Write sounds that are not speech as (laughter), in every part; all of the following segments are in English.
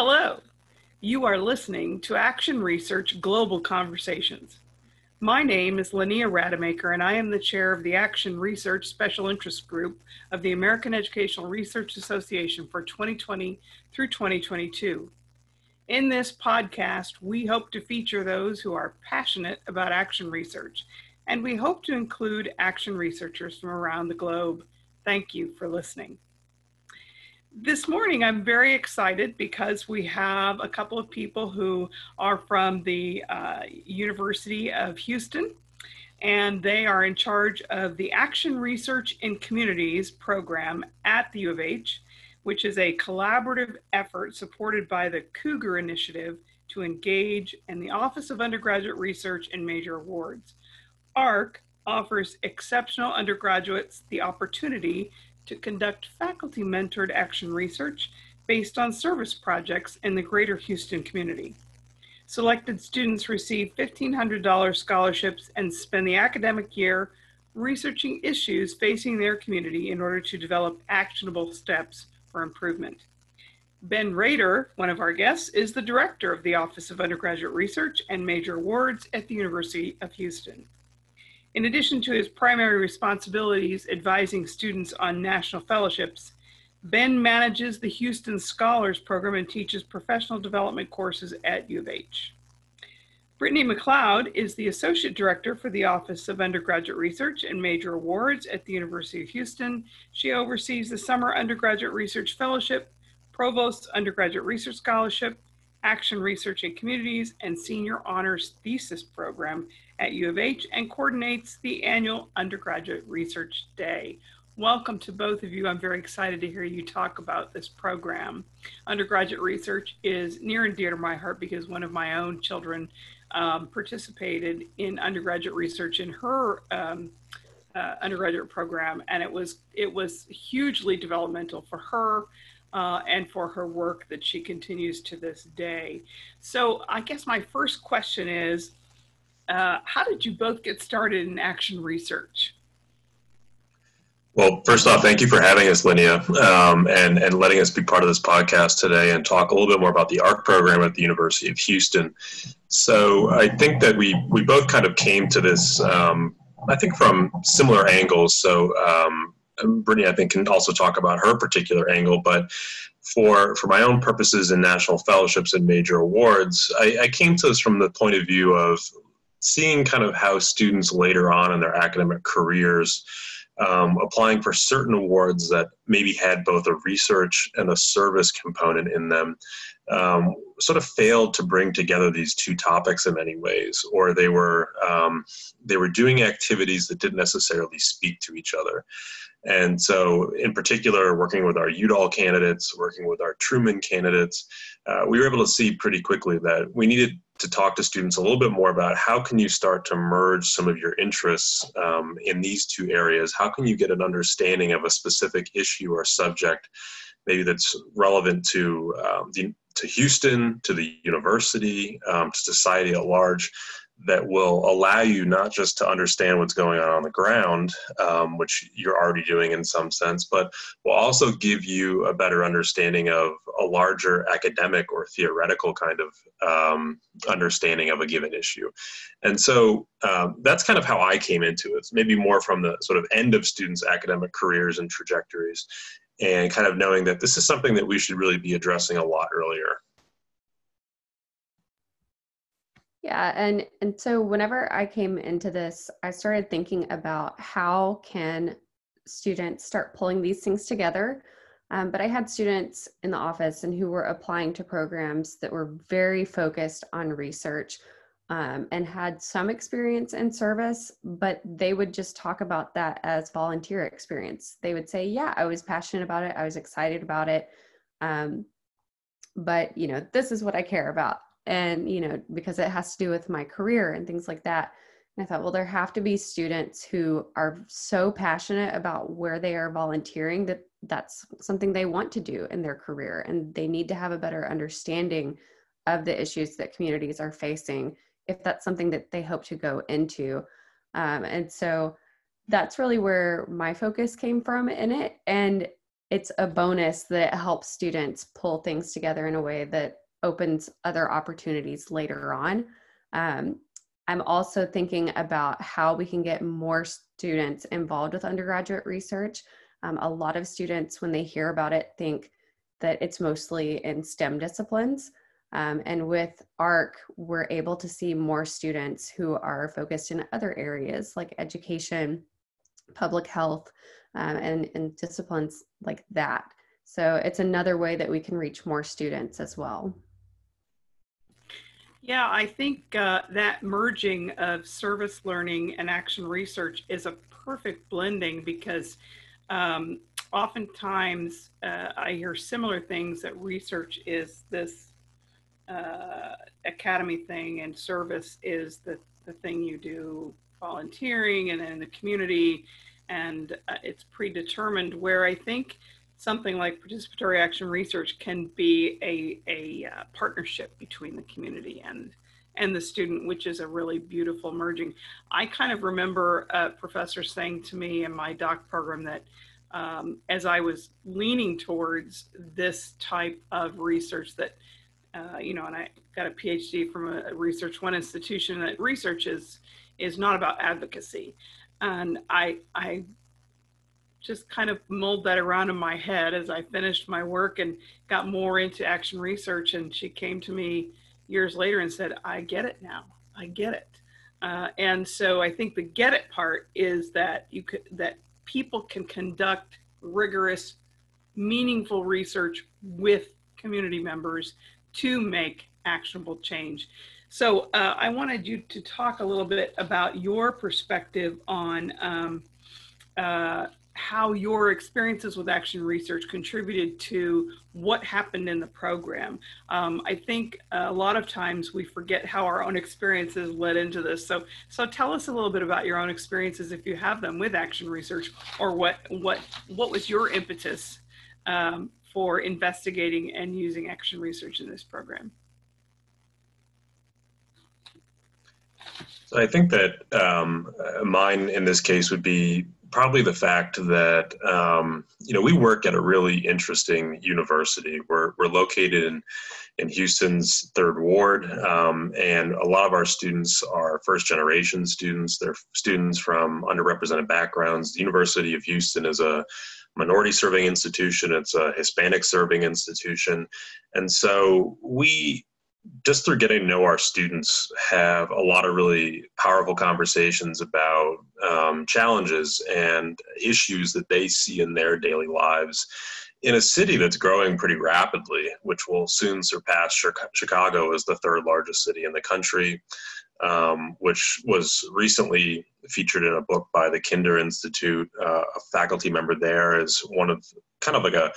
Hello, you are listening to Action Research Global Conversations. My name is Linnea Rademacher, and I am the chair of the Action Research Special Interest Group of the American Educational Research Association for 2020 through 2022. In this podcast, we hope to feature those who are passionate about action research, and we hope to include action researchers from around the globe. Thank you for listening. This morning, I'm very excited because we have a couple of people who are from the uh, University of Houston, and they are in charge of the Action Research in Communities program at the U of H, which is a collaborative effort supported by the Cougar Initiative to engage in the Office of Undergraduate Research and Major Awards. ARC offers exceptional undergraduates the opportunity to conduct faculty mentored action research based on service projects in the greater Houston community. Selected students receive $1,500 scholarships and spend the academic year researching issues facing their community in order to develop actionable steps for improvement. Ben Rader, one of our guests, is the director of the Office of Undergraduate Research and Major Awards at the University of Houston. In addition to his primary responsibilities advising students on national fellowships, Ben manages the Houston Scholars Program and teaches professional development courses at U of H. Brittany McLeod is the Associate Director for the Office of Undergraduate Research and Major Awards at the University of Houston. She oversees the Summer Undergraduate Research Fellowship, Provost Undergraduate Research Scholarship, Action Research in Communities, and Senior Honors Thesis Program at U of H and coordinates the annual Undergraduate Research Day. Welcome to both of you. I'm very excited to hear you talk about this program. Undergraduate research is near and dear to my heart because one of my own children um, participated in undergraduate research in her um, uh, undergraduate program, and it was it was hugely developmental for her uh, and for her work that she continues to this day. So I guess my first question is, uh, how did you both get started in action research? Well, first off, thank you for having us, Linnea, um, and, and letting us be part of this podcast today and talk a little bit more about the ARC program at the University of Houston. So I think that we, we both kind of came to this, um, I think, from similar angles. So um, Brittany, I think, can also talk about her particular angle, but for for my own purposes in national fellowships and major awards, I, I came to this from the point of view of seeing kind of how students later on in their academic careers um, applying for certain awards that maybe had both a research and a service component in them um, sort of failed to bring together these two topics in many ways or they were um, they were doing activities that didn't necessarily speak to each other and so, in particular, working with our Udall candidates, working with our Truman candidates, uh, we were able to see pretty quickly that we needed to talk to students a little bit more about how can you start to merge some of your interests um, in these two areas. How can you get an understanding of a specific issue or subject, maybe that's relevant to um, the, to Houston, to the university, um, to society at large, that will allow you not just to understand what's going on on the ground, um, which you're already doing in some sense, but will also give you a better understanding of a larger academic or theoretical kind of um, understanding of a given issue. And so um, that's kind of how I came into it. It's maybe more from the sort of end of students' academic careers and trajectories, and kind of knowing that this is something that we should really be addressing a lot earlier. Yeah, and and so whenever I came into this, I started thinking about how can students start pulling these things together. Um, but I had students in the office and who were applying to programs that were very focused on research um, and had some experience in service, but they would just talk about that as volunteer experience. They would say, "Yeah, I was passionate about it. I was excited about it." Um, but you know, this is what I care about and you know because it has to do with my career and things like that. And i thought well there have to be students who are so passionate about where they are volunteering that that's something they want to do in their career and they need to have a better understanding of the issues that communities are facing if that's something that they hope to go into. Um, and so that's really where my focus came from in it and it's a bonus that helps students pull things together in a way that opens other opportunities later on. Um, I'm also thinking about how we can get more students involved with undergraduate research. Um, a lot of students, when they hear about it, think that it's mostly in STEM disciplines. Um, and with ARC, we're able to see more students who are focused in other areas like education, public health, um, and, and disciplines like that. So it's another way that we can reach more students as well. Yeah, I think uh, that merging of service learning and action research is a perfect blending because um, oftentimes uh, I hear similar things that research is this uh, academy thing and service is the, the thing you do volunteering and in the community and uh, it's predetermined. Where I think something like participatory action research can be a, a uh, partnership between the community and and the student, which is a really beautiful merging. I kind of remember a professor saying to me in my doc program that um, as I was leaning towards this type of research that, uh, you know, and I got a PhD from a research one institution that research is, is not about advocacy. And I, I just kind of mulled that around in my head as I finished my work and got more into action research. And she came to me years later and said, I get it now. I get it. Uh, and so I think the get it part is that you could, that people can conduct rigorous, meaningful research with community members to make actionable change. So uh, I wanted you to talk a little bit about your perspective on um, uh, how your experiences with action research contributed to what happened in the program. Um, I think a lot of times we forget how our own experiences led into this. So, so tell us a little bit about your own experiences, if you have them, with action research, or what what what was your impetus um, for investigating and using action research in this program. So I think that um, mine in this case would be probably the fact that um, you know we work at a really interesting university. We're we're located in in Houston's third ward, um, and a lot of our students are first generation students. They're students from underrepresented backgrounds. The University of Houston is a minority serving institution. It's a Hispanic serving institution, and so we just through getting to know our students, have a lot of really powerful conversations about um, challenges and issues that they see in their daily lives in a city that's growing pretty rapidly, which will soon surpass Chicago as the third largest city in the country, um, which was recently featured in a book by the Kinder Institute. Uh, a faculty member there is one of kind of like a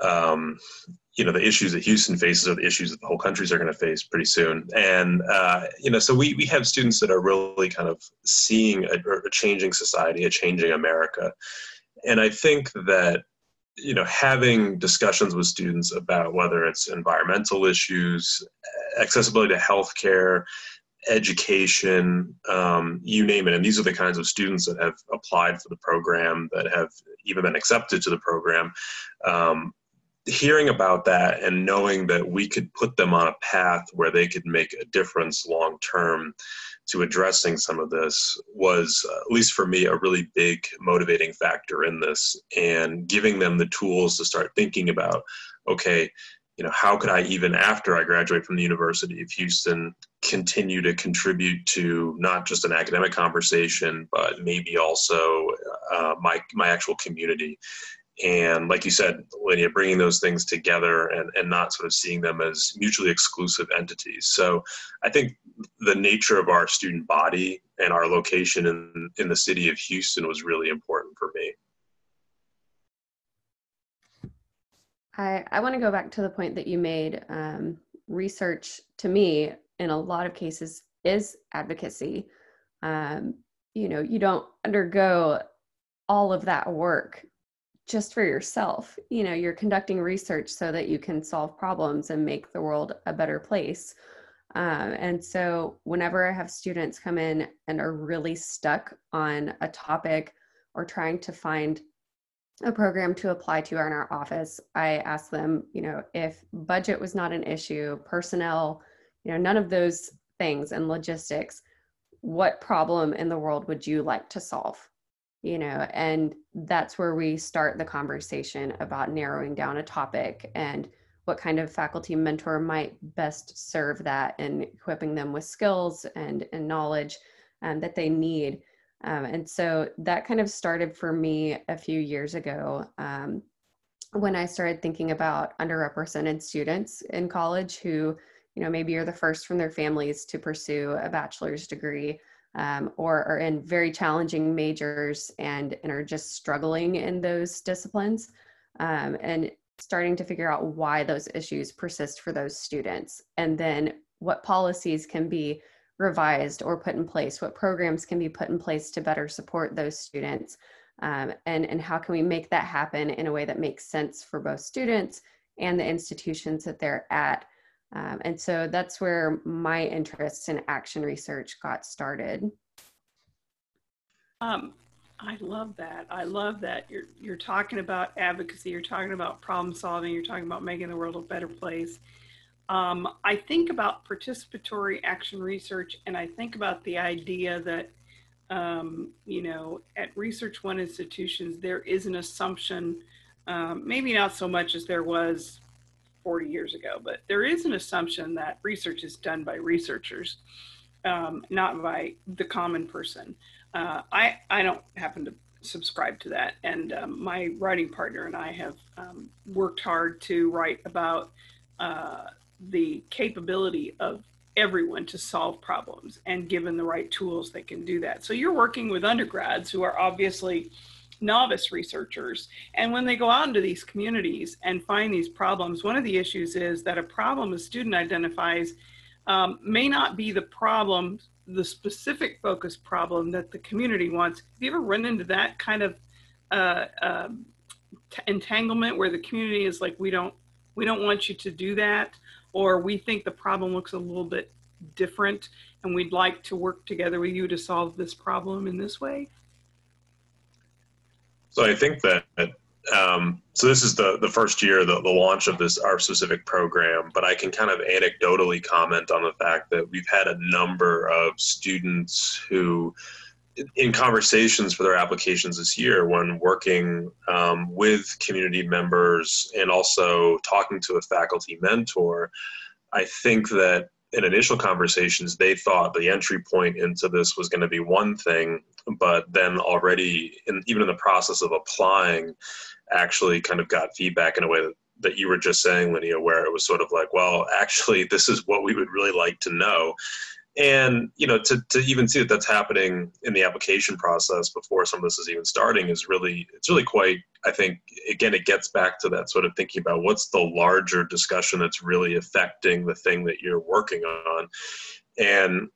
um, you know the issues that Houston faces are the issues that the whole countries are going to face pretty soon. And uh, you know, so we we have students that are really kind of seeing a, a changing society, a changing America. And I think that you know having discussions with students about whether it's environmental issues, accessibility to healthcare, education, um, you name it. And these are the kinds of students that have applied for the program, that have even been accepted to the program. Um, hearing about that and knowing that we could put them on a path where they could make a difference long term to addressing some of this was uh, at least for me a really big motivating factor in this and giving them the tools to start thinking about okay you know how could i even after i graduate from the university of houston continue to contribute to not just an academic conversation but maybe also uh, my my actual community and like you said linnea bringing those things together and, and not sort of seeing them as mutually exclusive entities. So i think the nature of our student body and our location in, in the city of houston was really important for me. I, I want to go back to the point that you made um, research to me in a lot of cases is advocacy. Um, you know you don't undergo all of that work just for yourself. You know, you're conducting research so that you can solve problems and make the world a better place. Um, and so, whenever I have students come in and are really stuck on a topic or trying to find a program to apply to in our office, I ask them, you know, if budget was not an issue, personnel, you know, none of those things and logistics, what problem in the world would you like to solve? You know, and that's where we start the conversation about narrowing down a topic and what kind of faculty mentor might best serve that and equipping them with skills and, and knowledge um, that they need. Um, and so that kind of started for me a few years ago um, when I started thinking about underrepresented students in college who, you know, maybe are the first from their families to pursue a bachelor's degree um, or are in very challenging majors and, and are just struggling in those disciplines. Um, and starting to figure out why those issues persist for those students and then what policies can be revised or put in place what programs can be put in place to better support those students um, and and how can we make that happen in a way that makes sense for both students and the institutions that they're at um, and so that's where my interest in action research got started um, I love that. I love that you're you're talking about advocacy. You're talking about problem solving. You're talking about making the world a better place. Um, I think about participatory action research, and I think about the idea that um, you know at Research One institutions there is an assumption, um, maybe not so much as there was 40 years ago, but there is an assumption that research is done by researchers, um, not by the common person. Uh, I I don't happen to subscribe to that, and um, my writing partner and I have um, worked hard to write about uh, the capability of everyone to solve problems, and given the right tools, they can do that. So you're working with undergrads who are obviously novice researchers. And when they go out into these communities and find these problems, one of the issues is that a problem a student identifies um, may not be the problem the specific focus problem that the community wants. Have you ever run into that kind of uh, uh, entanglement where the community is like, we don't, we don't want you to do that, or we think the problem looks a little bit different, and we'd like to work together with you to solve this problem in this way? So I think that um, so this is the the first year the, the launch of this our specific program but i can kind of anecdotally comment on the fact that we've had a number of students who in conversations for their applications this year when working um, with community members and also talking to a faculty mentor i think that in initial conversations they thought the entry point into this was going to be one thing but then already in, even in the process of applying actually kind of got feedback in a way that, that you were just saying, Linnea, where it was sort of like, well, actually, this is what we would really like to know. And you know, to, to even see that that's happening in the application process before some of this is even starting is really it's really quite. I think again, it gets back to that sort of thinking about what's the larger discussion that's really affecting the thing that you're working on, and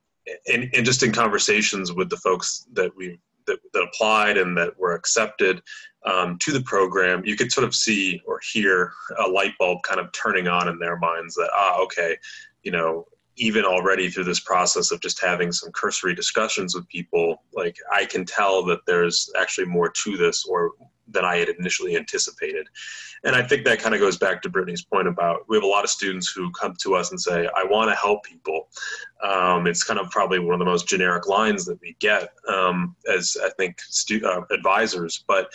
and, and just in conversations with the folks that we that, that applied and that were accepted um, to the program, you could sort of see or hear a light bulb kind of turning on in their minds that, ah, okay, you know, even already through this process of just having some cursory discussions with people, like I can tell that there's actually more to this or than I had initially anticipated. And I think that kind of goes back to Brittany's point about we have a lot of students who come to us and say, I want to help people. Um, it's kind of probably one of the most generic lines that we get um, as I think stu- uh, advisors. But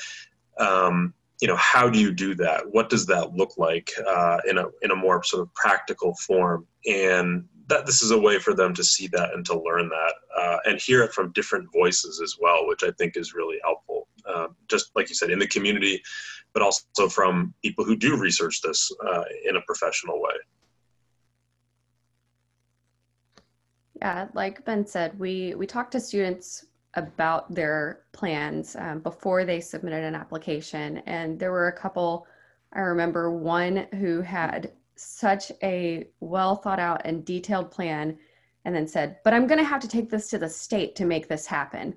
um, you know, how do you do that? What does that look like uh, in a in a more sort of practical form? And that this is a way for them to see that and to learn that uh, and hear it from different voices as well, which I think is really helpful. Um, just like you said, in the community, but also from people who do research this uh, in a professional way. Yeah, like Ben said, we we talked to students about their plans um, before they submitted an application, and there were a couple. I remember one who had such a well thought out and detailed plan, and then said, "But I'm going to have to take this to the state to make this happen."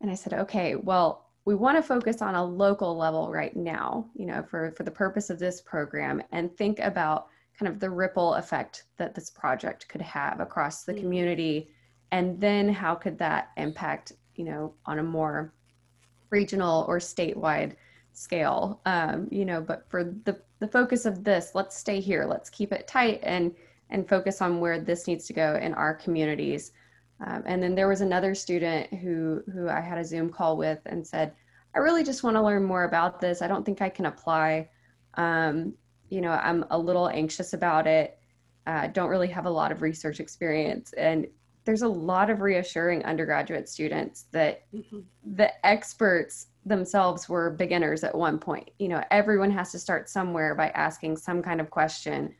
And I said, "Okay, well." we want to focus on a local level right now, you know, for, for the purpose of this program and think about kind of the ripple effect that this project could have across the mm-hmm. community. And then how could that impact, you know, on a more regional or statewide scale, um, you know, but for the, the focus of this, let's stay here, let's keep it tight and, and focus on where this needs to go in our communities. Um, and then there was another student who, who I had a Zoom call with and said, I really just want to learn more about this. I don't think I can apply. Um, you know, I'm a little anxious about it. Uh, don't really have a lot of research experience. And there's a lot of reassuring undergraduate students that mm-hmm. the experts themselves were beginners at one point. You know, everyone has to start somewhere by asking some kind of question.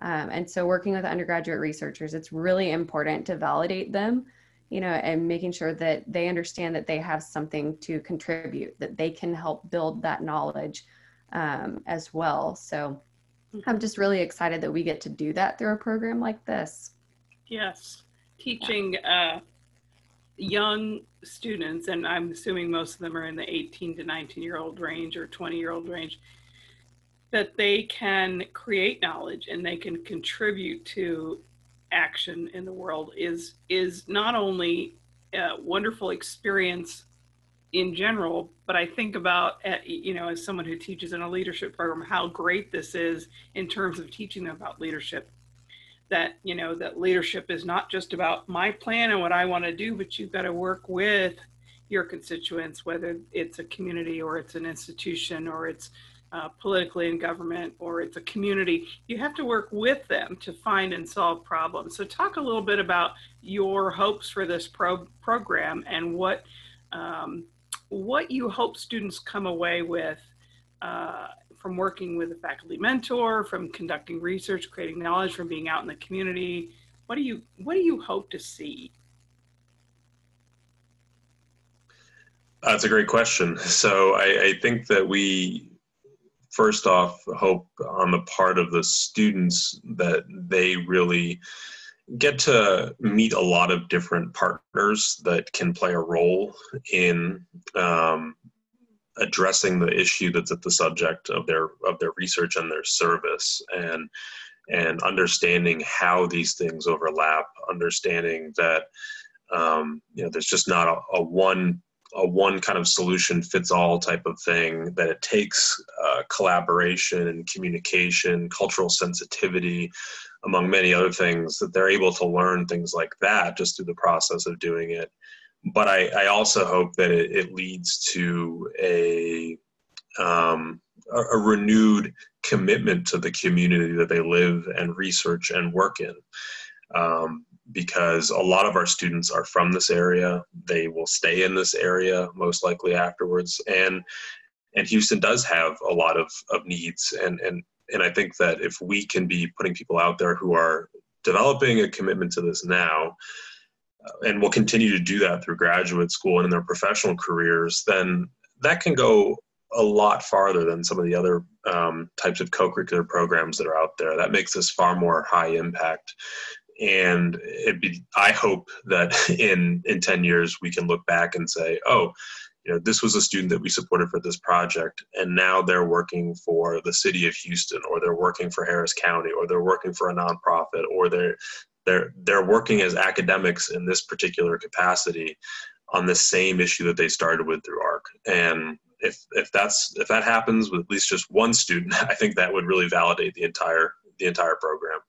Um, and so, working with undergraduate researchers, it's really important to validate them, you know, and making sure that they understand that they have something to contribute, that they can help build that knowledge um, as well. So, I'm mm-hmm. just really excited that we get to do that through a program like this. Yes, teaching uh, young students, and I'm assuming most of them are in the 18 to 19 year old range or 20 year old range, that they can create knowledge and they can contribute to action in the world is is not only a wonderful experience in general, but I think about uh, you know as someone who teaches in a leadership program how great this is in terms of teaching them about leadership that you know that leadership is not just about my plan and what i want to do but you've got to work with your constituents whether it's a community or it's an institution or it's uh, politically in government or it's a community you have to work with them to find and solve problems. So talk a little bit about your hopes for this pro- program and what um, what you hope students come away with uh, from working with a faculty mentor, from conducting research, creating knowledge, from being out in the community? What do you what do you hope to see? That's a great question. (laughs) So I, I think that we first off hope on the part of the students that they really get to meet a lot of different partners that can play a role in um, addressing the issue that's at the subject of their of their research and their service and and understanding how these things overlap understanding that um, you know there's just not a, a, one a one kind of solution fits all type of thing that it takes uh, collaboration and communication cultural sensitivity among many other things that they're able to learn things like that just through the process of doing it but I, I also hope that it, it leads to a, um, a, a renewed commitment to the community that they live and research and work in. Um, because a lot of our students are from this area, they will stay in this area most likely afterwards, and and Houston does have a lot of, of needs, and and and I think that if we can be putting people out there who are developing a commitment to this now, and will continue to do that through graduate school and in their professional careers, then that can go a lot farther than some of the other um, types of co-curricular programs that are out there. That makes this far more high impact. And be, I hope that (laughs) in in ten years we can look back and say, oh, you know, this was a student that we supported for this project, and now they're working for the city of Houston, or they're working for Harris County, or they're working for a nonprofit, or they're they're they're working as academics in this particular capacity on the same issue that they started with through ARC. And if if that's if that happens with at least just one student, (laughs) I think that would really validate the entire the entire program.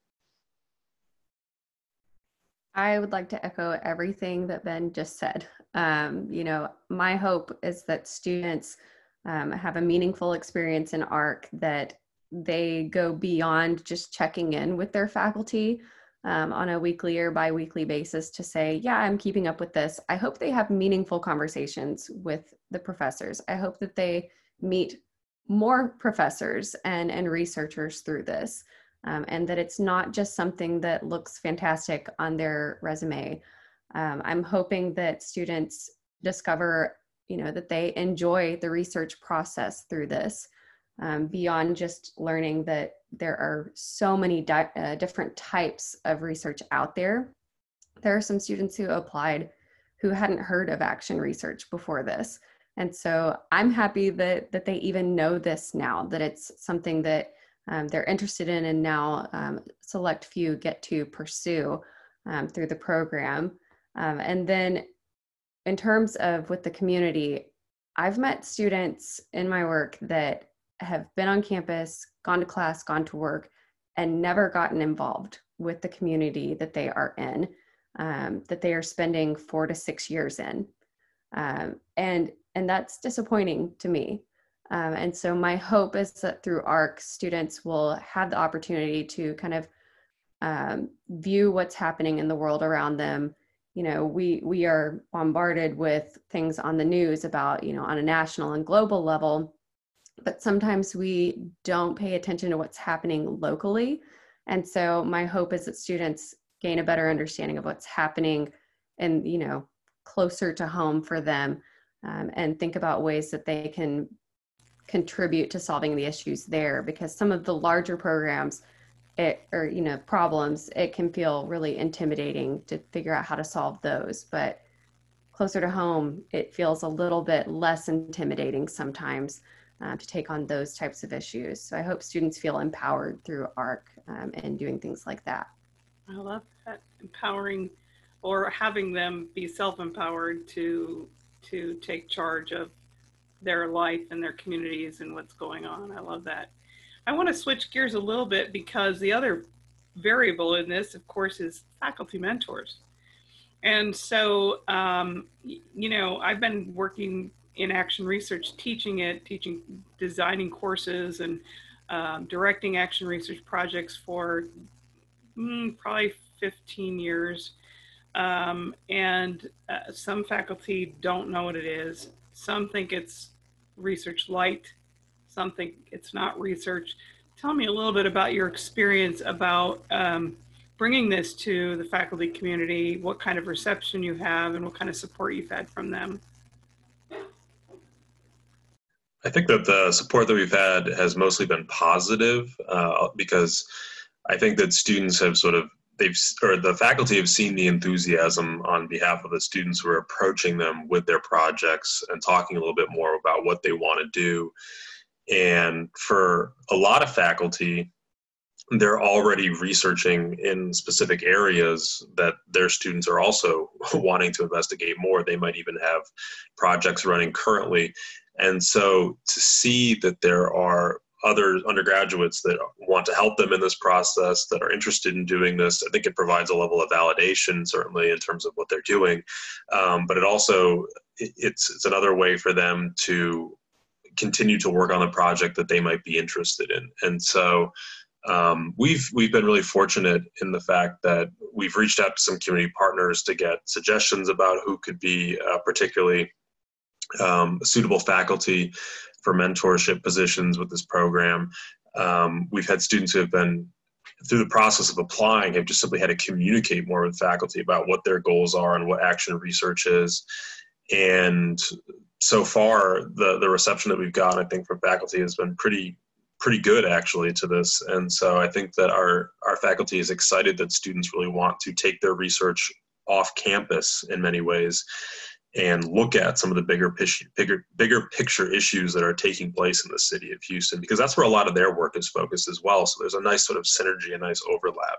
I would like to echo everything that Ben just said. Um, you know, my hope is that students um, have a meaningful experience in ARC, that they go beyond just checking in with their faculty, um, on a weekly or biweekly basis to say, yeah, I'm keeping up with this. I hope they have meaningful conversations with the professors. I hope that they meet more professors and, and researchers through this, um, and that it's not just something that looks fantastic on their resume. Um, I'm hoping that students discover, you know, that they enjoy the research process through this um, beyond just learning that there are so many di- uh, different types of research out there. There are some students who applied who hadn't heard of action research before this. And so I'm happy that, that they even know this now, that it's something that um, they're interested in and now um, select few get to pursue um, through the program. Um, and then in terms of with the community, I've met students in my work that have been on campus, gone to class, gone to work, and never gotten involved with the community that they are in, um, that they are spending four to six years in. Um, and and that's disappointing to me. Um, and so my hope is that through ARC, students will have the opportunity to kind of um, view what's happening in the world around them. You know, we we are bombarded with things on the news about you know on a national and global level, but sometimes we don't pay attention to what's happening locally. And so my hope is that students gain a better understanding of what's happening and you know closer to home for them um, and think about ways that they can contribute to solving the issues there because some of the larger programs it or you know problems it can feel really intimidating to figure out how to solve those but closer to home it feels a little bit less intimidating sometimes uh, to take on those types of issues so i hope students feel empowered through arc um, and doing things like that i love that empowering or having them be self-empowered to to take charge of their life and their communities and what's going on. I love that. I want to switch gears a little bit because the other variable in this, of course, is faculty mentors. And so, um, you know, I've been working in action research, teaching it, teaching, designing courses, and um, directing action research projects for mm, probably 15 years. Um, and uh, some faculty don't know what it is. Some think it's research light, some think it's not research. Tell me a little bit about your experience about um, bringing this to the faculty community, what kind of reception you have, and what kind of support you've had from them. I think that the support that we've had has mostly been positive uh, because I think that students have sort of they've or the faculty have seen the enthusiasm on behalf of the students who are approaching them with their projects and talking a little bit more about what they want to do. And for a lot of faculty they're already researching in specific areas that their students are also (laughs) wanting to investigate more. They might even have projects running currently and so to see that there are other undergraduates that want to help them in this process that are interested in doing this i think it provides a level of validation certainly in terms of what they're doing. Um, but it also it's it's another way for them to continue to work on a project that they might be interested in. And so um, we've we've been really fortunate in the fact that we've reached out to some community partners to get suggestions about who could be uh, particularly um, suitable faculty for mentorship positions with this program. Um, we've had students who have been through the process of applying have just simply had to communicate more with faculty about what their goals are and what action research is. And so far, the the reception that we've gotten, I think, from faculty has been pretty pretty good actually to this. And so I think that our our faculty is excited that students really want to take their research off campus in many ways and look at some of the bigger, bigger, bigger picture issues that are taking place in the city of Houston, because that's where a lot of their work is focused as well. So there's a nice sort of synergy, a nice overlap.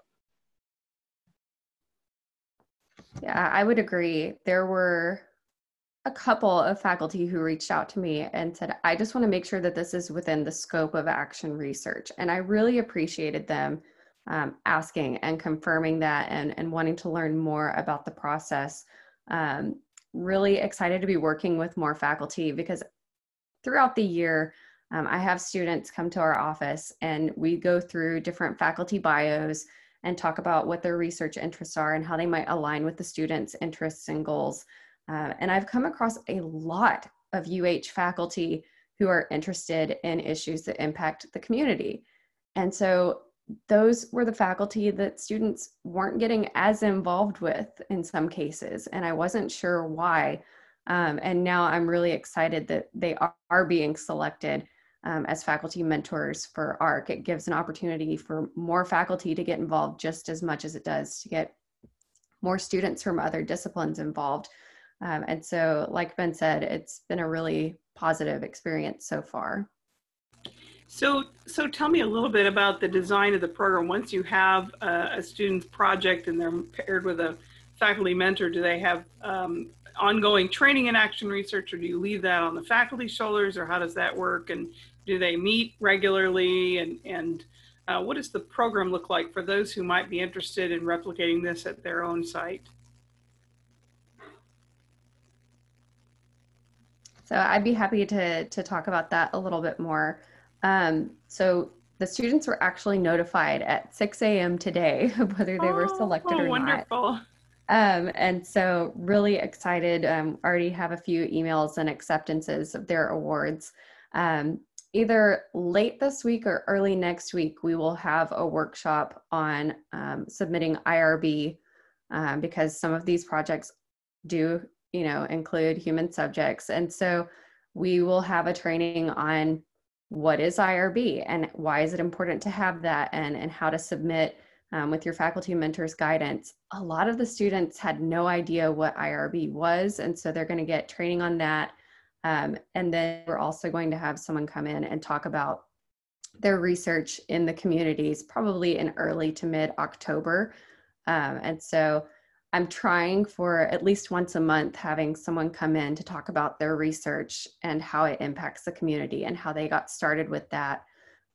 Yeah, I would agree. There were a couple of faculty who reached out to me and said, I just want to make sure that this is within the scope of action research. And I really appreciated them um, asking and confirming that and, and wanting to learn more about the process. Um, really excited to be working with more faculty because throughout the year, um, I have students come to our office and we go through different faculty bios and talk about what their research interests are and how they might align with the students' interests and goals. Uh, and I've come across a lot of UH faculty who are interested in issues that impact the community. And so those were the faculty that students weren't getting as involved with in some cases, and I wasn't sure why. Um, and now I'm really excited that they are, are being selected um, as faculty mentors for ARC. It gives an opportunity for more faculty to get involved just as much as it does to get more students from other disciplines involved. Um, and so, like Ben said, it's been a really positive experience so far. So, so tell me a little bit about the design of the program. Once you have a, a student's project and they're paired with a faculty mentor, do they have um, ongoing training in action research, or do you leave that on the faculty's shoulders, or how does that work? And do they meet regularly? And, and uh, what does the program look like for those who might be interested in replicating this at their own site? So I'd be happy to, to talk about that a little bit more. Um, so the students were actually notified at 6 a.m. today (laughs) whether they were selected oh, or wonderful. not. Um, and so really excited. Um, already have a few emails and acceptances of their awards. Um, either late this week or early next week, we will have a workshop on um, submitting IRB um, because some of these projects do, you know, include human subjects. And so we will have a training on what is IRB and why is it important to have that and, and how to submit um, with your faculty mentors guidance. A lot of the students had no idea what IRB was, and so they're going to get training on that. Um, and then we're also going to have someone come in and talk about their research in the communities, probably in early to mid October. Um, and so I'm trying for at least once a month having someone come in to talk about their research and how it impacts the community and how they got started with that.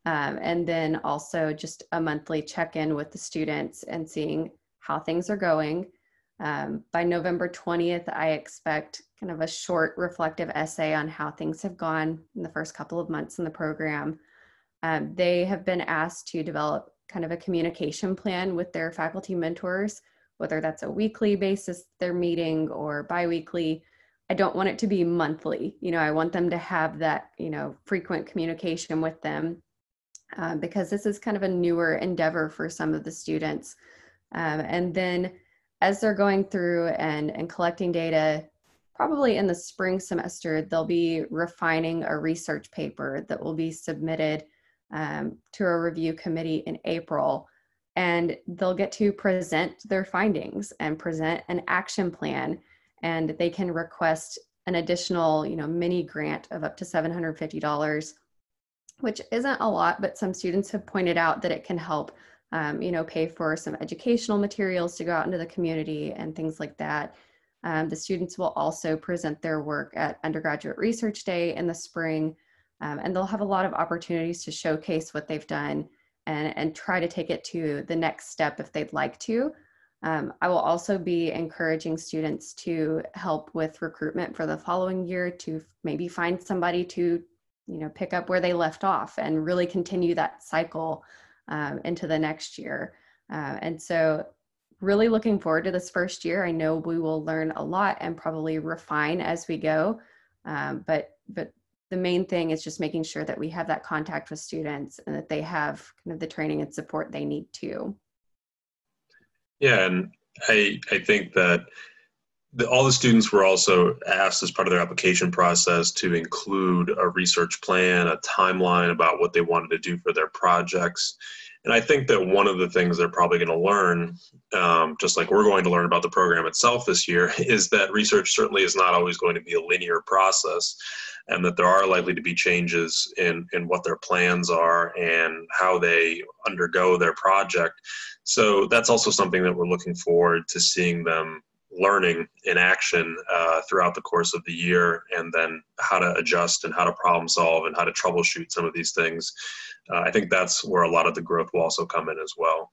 Um, and then also just a monthly check in with the students and seeing how things are going. Um, by November 20th, I expect kind of a short reflective essay on how things have gone in the first couple of months in the program. Um, they have been asked to develop kind of a communication plan with their faculty mentors whether that's a weekly basis they're meeting or biweekly. I don't want it to be monthly. You know, I want them to have that, you know, frequent communication with them uh, because this is kind of a newer endeavor for some of the students. Um, and then as they're going through and, and collecting data, probably in the spring semester, they'll be refining a research paper that will be submitted um, to a review committee in April and they'll get to present their findings and present an action plan. And they can request an additional you know mini grant of up to $750 which isn't a lot but some students have pointed out that it can help um, you know pay for some educational materials to go out into the community and things like that. Um, the students will also present their work at undergraduate research day in the spring um, and they'll have a lot of opportunities to showcase what they've done and, and try to take it to the next step if they'd like to. Um, I will also be encouraging students to help with recruitment for the following year to maybe find somebody to, you know, pick up where they left off and really continue that cycle um, into the next year. Uh, and so, really looking forward to this first year. I know we will learn a lot and probably refine as we go, um, but but the main thing is just making sure that we have that contact with students and that they have kind of the training and support they need to. Yeah, and I I think that the, all the students were also asked as part of their application process to include a research plan, a timeline about what they wanted to do for their projects. And I think that one of the things they're probably going to learn, um, just like we're going to learn about the program itself this year, (laughs) is that research certainly is not always going to be a linear process and that there are likely to be changes in, in what their plans are and how they undergo their project. So that's also something that we're looking forward to seeing them learning in action uh, throughout the course of the year, and then how to adjust and how to problem solve and how to troubleshoot some of these things. Uh, I think that's where a lot of the growth will also come in as well.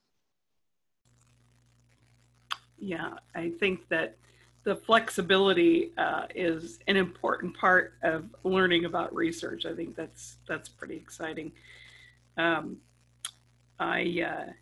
Yeah, I think that the flexibility uh, is an important part of learning about research. I think that's that's pretty exciting. Um, I uh,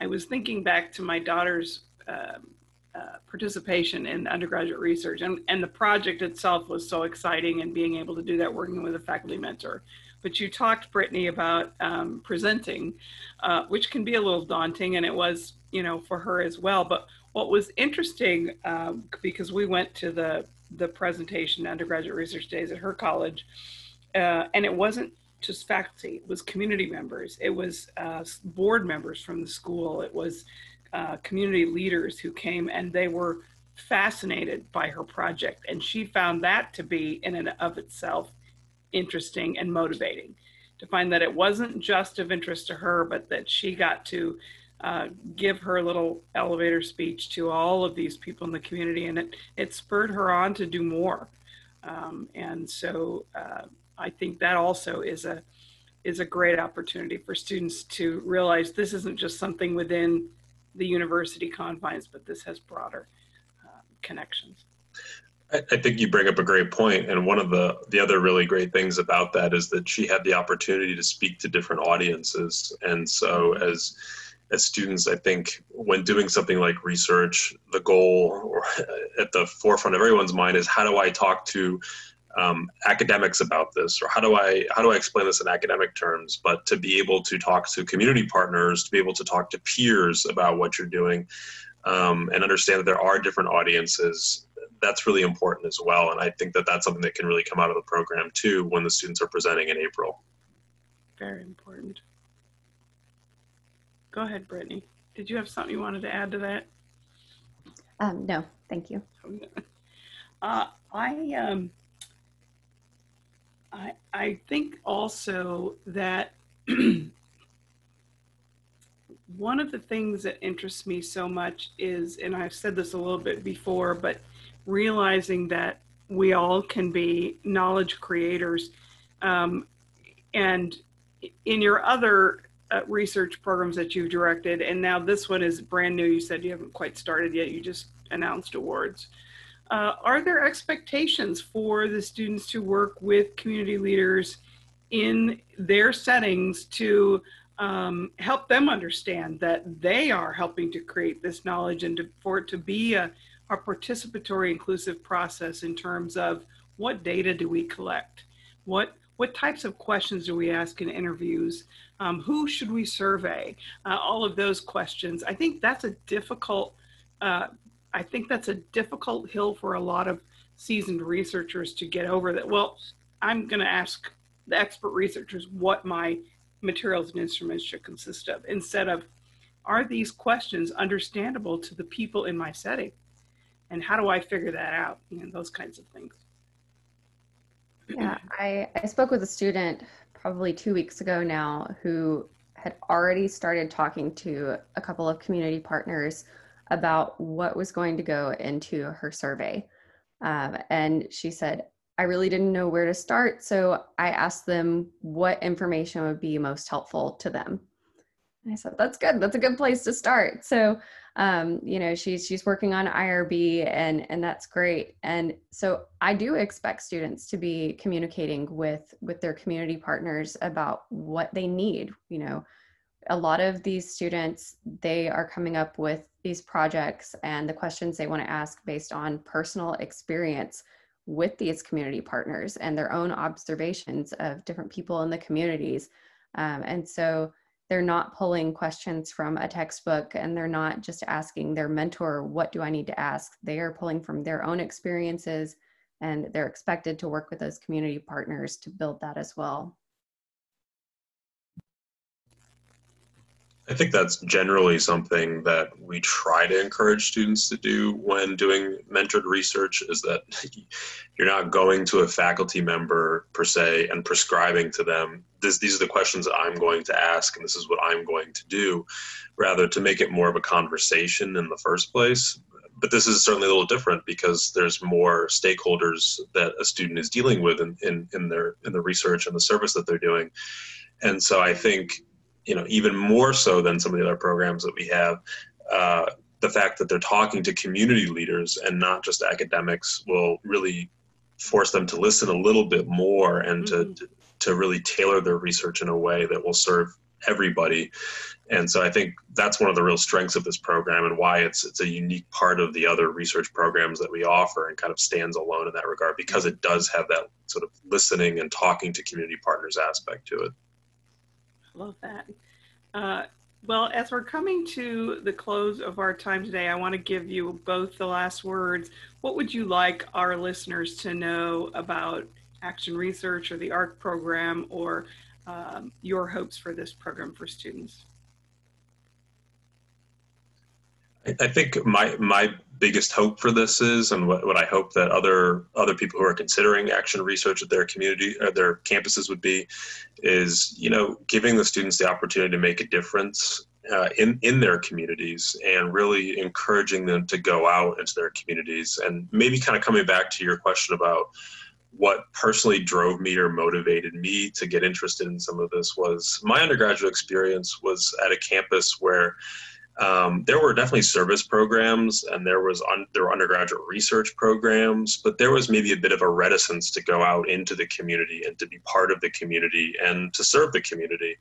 I was thinking back to my daughter's um, uh, participation in undergraduate research, and and the project itself was so exciting, and being able to do that working with a faculty mentor. But you talked, Brittany, about um, presenting, uh, which can be a little daunting, and it was you know for her as well. But what was interesting, um, because we went to the, the presentation, undergraduate research days at her college, uh, and it wasn't just faculty, it was community members, it was uh, board members from the school, it was uh, community leaders who came and they were fascinated by her project. And she found that to be, in and of itself, interesting and motivating to find that it wasn't just of interest to her, but that she got to uh, give her little elevator speech to all of these people in the community, and it, it spurred her on to do more. Um, and so uh, I think that also is a is a great opportunity for students to realize this isn't just something within the university confines, but this has broader uh, connections. I think you bring up a great point, and one of the the other really great things about that is that she had the opportunity to speak to different audiences, and so as as students, I think when doing something like research, the goal (laughs) at the forefront of everyone's mind is how do I talk to um, academics about this, or how do I how do I explain this in academic terms? But to be able to talk to community partners, to be able to talk to peers about what you're doing, um, and understand that there are different audiences, that's really important as well. And I think that that's something that can really come out of the program too when the students are presenting in April. Very important. Go ahead, Brittany. Did you have something you wanted to add to that? Um, no, thank you. (laughs) Uh, I um, I I think also that (clears throat) one of the things that interests me so much is, and I've said this a little bit before, but realizing that we all can be knowledge creators, um, and in your other uh, research programs that you've directed, and now this one is brand new. You said you haven't quite started yet. You just announced awards. Uh, are there expectations for the students to work with community leaders in their settings to um, help them understand that they are helping to create this knowledge and to, for it to be a, a participatory inclusive process in terms of what data do we collect? What what types of questions do we ask in interviews? Um, who should we survey? Uh, all of those questions. I think that's a difficult. Uh, I think that's a difficult hill for a lot of seasoned researchers to get over. That well, I'm going to ask the expert researchers what my materials and instruments should consist of, instead of are these questions understandable to the people in my setting, and how do I figure that out? You know, those kinds of things. Yeah, I, I spoke with a student probably two weeks ago now who had already started talking to a couple of community partners about what was going to go into her survey. Um, and she said, I really didn't know where to start. So I asked them what information would be most helpful to them. And I said, that's good. That's a good place to start. So um, you know she's she's working on irb and and that's great. And so i do expect students to be communicating with with their community partners about what they need you know. A lot of these students they are coming up with these projects and the questions they want to ask based on personal experience with these community partners and their own observations of different people in the communities. Um, and so they're not pulling questions from a textbook and they're not just asking their mentor, what do I need to ask? They are pulling from their own experiences and they're expected to work with those community partners to build that as well. I think that's generally something that we try to encourage students to do when doing mentored research is that (laughs) you're not going to a faculty member per se and prescribing to them this, these are the questions that I'm going to ask and this is what I'm going to do rather to make it more of a conversation in the first place. But this is certainly a little different because there's more stakeholders that a student is dealing with in, in, in their in the research and the service that they're doing. And so I think you know even more so than some of the other programs that we have uh, the fact that they're talking to community leaders and not just academics will really force them to listen a little bit more and mm-hmm. to to really tailor their research in a way that will serve everybody and so i think that's one of the real strengths of this program and why it's it's a unique part of the other research programs that we offer and kind of stands alone in that regard because it does have that sort of listening and talking to community partners aspect to it love that. Uh, well, as we're coming to the close of our time today, I want to give you both the last words. What would you like our listeners to know about Action Research or the ARC program or um, your hopes for this program for students? I think my my biggest hope for this is, and what, what I hope that other other people who are considering action research at their community or their campuses would be, is you know giving the students the opportunity to make a difference uh, in in their communities and really encouraging them to go out into their communities. And maybe kind of coming back to your question about what personally drove me or motivated me to get interested in some of this was my undergraduate experience was at a campus where um, there were definitely service programs and there was un- there were undergraduate research programs but there was maybe a bit of a reticence to go out into the community and to be part of the community and to serve the community.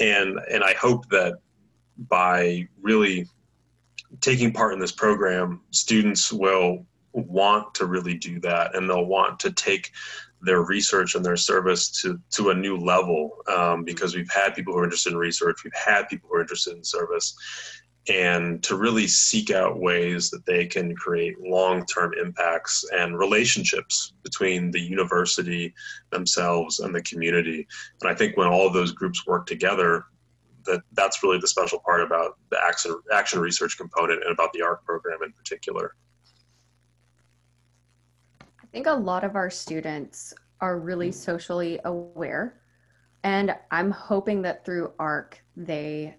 And and i hope that by really taking part in this program students will want to really do that and they'll want to take their research and their service to, to a new level um, because we've had people who are interested in research, we've had people who are interested in service, and to really seek out ways that they can create long term impacts and relationships between the university themselves and the community. And I think when all of those groups work together, that that's really the special part about the action, action research component and about the ARC program in particular think a lot of our students are really mm. socially aware. And I'm hoping that through ARC, they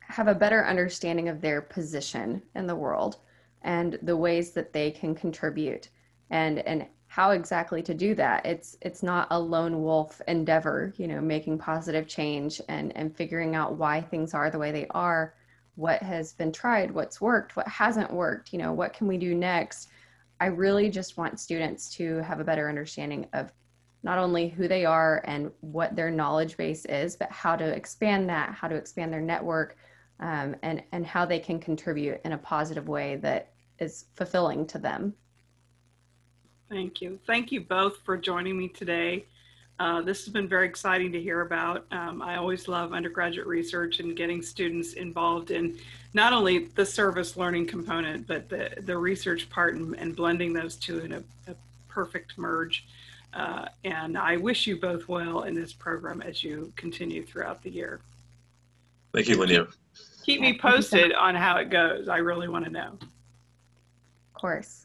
have a better understanding of their position in the world and the ways that they can contribute and, and how exactly to do that. It's, it's not a lone wolf endeavor, you know, making positive change and, and figuring out why things are the way they are, what has been tried, what's worked, what hasn't worked, you know, what can we do next? I really just want students to have a better understanding of not only who they are and what their knowledge base is, but how to expand that, how to expand their network, um, and, and how they can contribute in a positive way that is fulfilling to them. Thank you. Thank you both for joining me today. Uh, this has been very exciting to hear about. Um, I always love undergraduate research and getting students involved in not only the service learning component, but the, the research part and, and blending those two in a, a perfect merge. Uh, and I wish you both well in this program as you continue throughout the year. Thank you, Linnea. Keep me posted on how it goes. I really want to know. Of course.